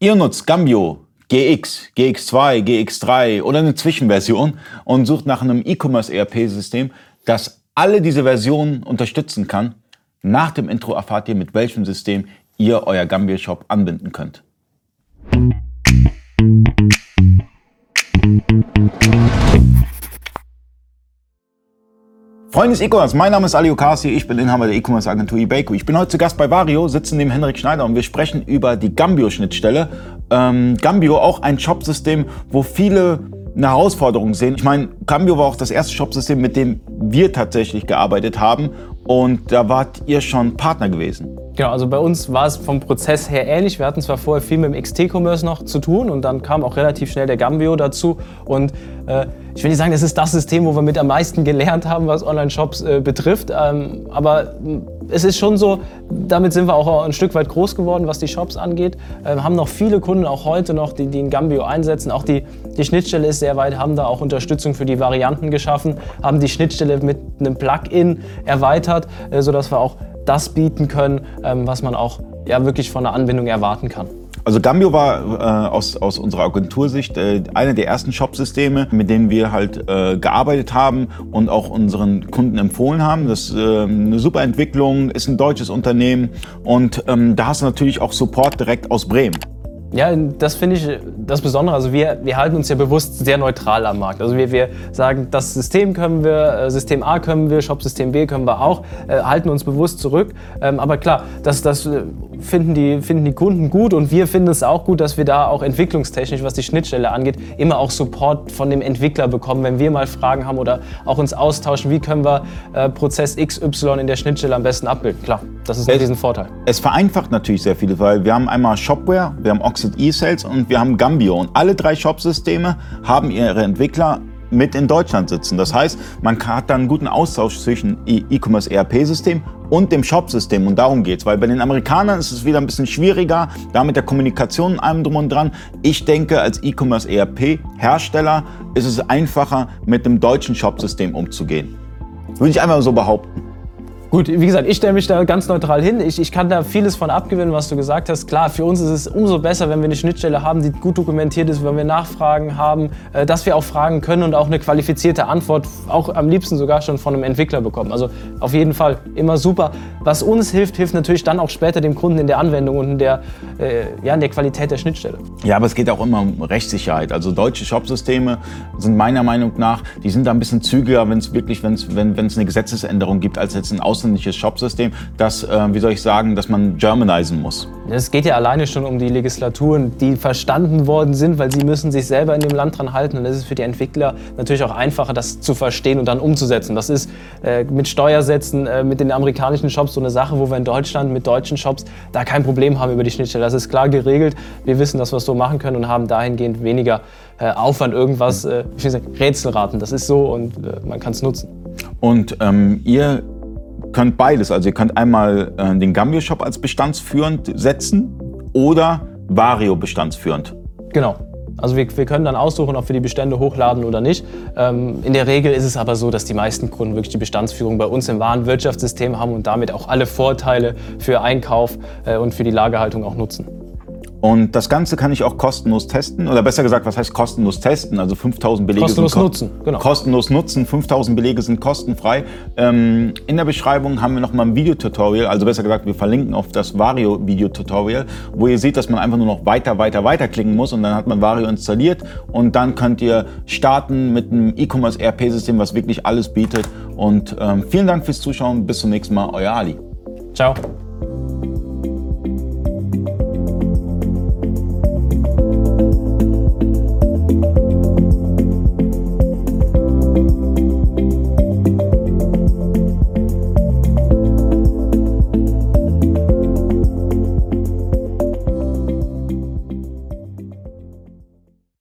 Ihr nutzt Gambio GX, GX2, GX3 oder eine Zwischenversion und sucht nach einem E-Commerce ERP-System, das alle diese Versionen unterstützen kann. Nach dem Intro erfahrt ihr, mit welchem System ihr euer Gambio Shop anbinden könnt. Freunde des E-Commerce, mein Name ist Ali Okasi, ich bin Inhaber der E-Commerce Agentur eBayco. Ich bin heute zu Gast bei Vario, sitze neben Henrik Schneider und wir sprechen über die Gambio-Schnittstelle. Ähm, Gambio auch ein Shopsystem, wo viele eine Herausforderung sehen. Ich meine, Cambio war auch das erste Shopsystem, mit dem wir tatsächlich gearbeitet haben und da wart ihr schon Partner gewesen. Genau, also bei uns war es vom Prozess her ähnlich. Wir hatten zwar vorher viel mit dem XT-Commerce noch zu tun und dann kam auch relativ schnell der Gambio dazu. Und äh, ich will nicht sagen, das ist das System, wo wir mit am meisten gelernt haben, was Online-Shops äh, betrifft. Ähm, aber es ist schon so, damit sind wir auch ein Stück weit groß geworden, was die Shops angeht. Ähm, haben noch viele Kunden, auch heute noch, die, die ein Gambio einsetzen. Auch die, die Schnittstelle ist sehr weit, haben da auch Unterstützung für die Varianten geschaffen, haben die Schnittstelle mit einem Plugin erweitert, äh, sodass wir auch das bieten können, ähm, was man auch ja, wirklich von der Anbindung erwarten kann. Also Gambio war äh, aus, aus unserer Agentursicht äh, einer der ersten Shopsysteme, mit denen wir halt äh, gearbeitet haben und auch unseren Kunden empfohlen haben. Das ist äh, eine super Entwicklung, ist ein deutsches Unternehmen und ähm, da hast du natürlich auch Support direkt aus Bremen. Ja, das finde ich das Besondere. Also wir, wir halten uns ja bewusst sehr neutral am Markt. Also wir, wir sagen, das System können wir, äh, System A können wir, Shop-System B können wir auch, äh, halten uns bewusst zurück. Ähm, aber klar, das, das äh, finden, die, finden die Kunden gut und wir finden es auch gut, dass wir da auch entwicklungstechnisch, was die Schnittstelle angeht, immer auch Support von dem Entwickler bekommen, wenn wir mal Fragen haben oder auch uns austauschen, wie können wir äh, Prozess XY in der Schnittstelle am besten abbilden. Klar, das ist ein Vorteil. Es vereinfacht natürlich sehr viel, weil wir haben einmal Shopware, wir haben Oxid eSales und wir haben Gambio. Und alle drei Shopsysteme haben ihre Entwickler mit in Deutschland sitzen. Das heißt, man hat dann einen guten Austausch zwischen E-Commerce ERP-System und dem Shop-System. Und darum geht es. Weil bei den Amerikanern ist es wieder ein bisschen schwieriger, da mit der Kommunikation und allem drum und dran. Ich denke, als E-Commerce ERP-Hersteller ist es einfacher, mit dem deutschen Shop-System umzugehen. Würde ich einmal so behaupten. Gut, wie gesagt, ich stelle mich da ganz neutral hin. Ich, ich kann da vieles von abgewinnen, was du gesagt hast. Klar, für uns ist es umso besser, wenn wir eine Schnittstelle haben, die gut dokumentiert ist, wenn wir Nachfragen haben, äh, dass wir auch fragen können und auch eine qualifizierte Antwort, auch am liebsten sogar schon von einem Entwickler bekommen. Also auf jeden Fall immer super. Was uns hilft, hilft natürlich dann auch später dem Kunden in der Anwendung und in der, äh, ja, in der Qualität der Schnittstelle. Ja, aber es geht auch immer um Rechtssicherheit. Also deutsche Shopsysteme sind meiner Meinung nach, die sind da ein bisschen zügiger, wenn es wirklich, wenn es eine Gesetzesänderung gibt, als jetzt ein Aus ausländisches Shopsystem, das, äh, wie soll ich sagen, dass man germanisen muss. Es geht ja alleine schon um die Legislaturen, die verstanden worden sind, weil sie müssen sich selber in dem Land dran halten. Und es ist für die Entwickler natürlich auch einfacher, das zu verstehen und dann umzusetzen. Das ist äh, mit Steuersätzen, äh, mit den amerikanischen Shops so eine Sache, wo wir in Deutschland mit deutschen Shops da kein Problem haben über die Schnittstelle. Das ist klar geregelt. Wir wissen, dass wir es so machen können und haben dahingehend weniger äh, Aufwand, irgendwas, äh, ich will sagen, Rätselraten. Das ist so und äh, man kann es nutzen. Und ähm, ihr könnt beides. Also ihr könnt einmal äh, den Gambio Shop als bestandsführend setzen oder Vario bestandsführend. Genau. Also wir, wir, können dann aussuchen, ob wir die Bestände hochladen oder nicht. Ähm, in der Regel ist es aber so, dass die meisten Kunden wirklich die Bestandsführung bei uns im Warenwirtschaftssystem haben und damit auch alle Vorteile für Einkauf äh, und für die Lagerhaltung auch nutzen. Und das Ganze kann ich auch kostenlos testen. Oder besser gesagt, was heißt kostenlos testen? Also 5000 Belege kostenlos sind ko nutzen. Genau. Kostenlos nutzen. 5000 Belege sind kostenfrei. Ähm, in der Beschreibung haben wir nochmal ein Videotutorial. Also besser gesagt, wir verlinken auf das Vario Videotutorial, wo ihr seht, dass man einfach nur noch weiter, weiter, weiter klicken muss. Und dann hat man Vario installiert. Und dann könnt ihr starten mit einem E-Commerce ERP-System, was wirklich alles bietet. Und ähm, vielen Dank fürs Zuschauen. Bis zum nächsten Mal. Euer Ali. Ciao.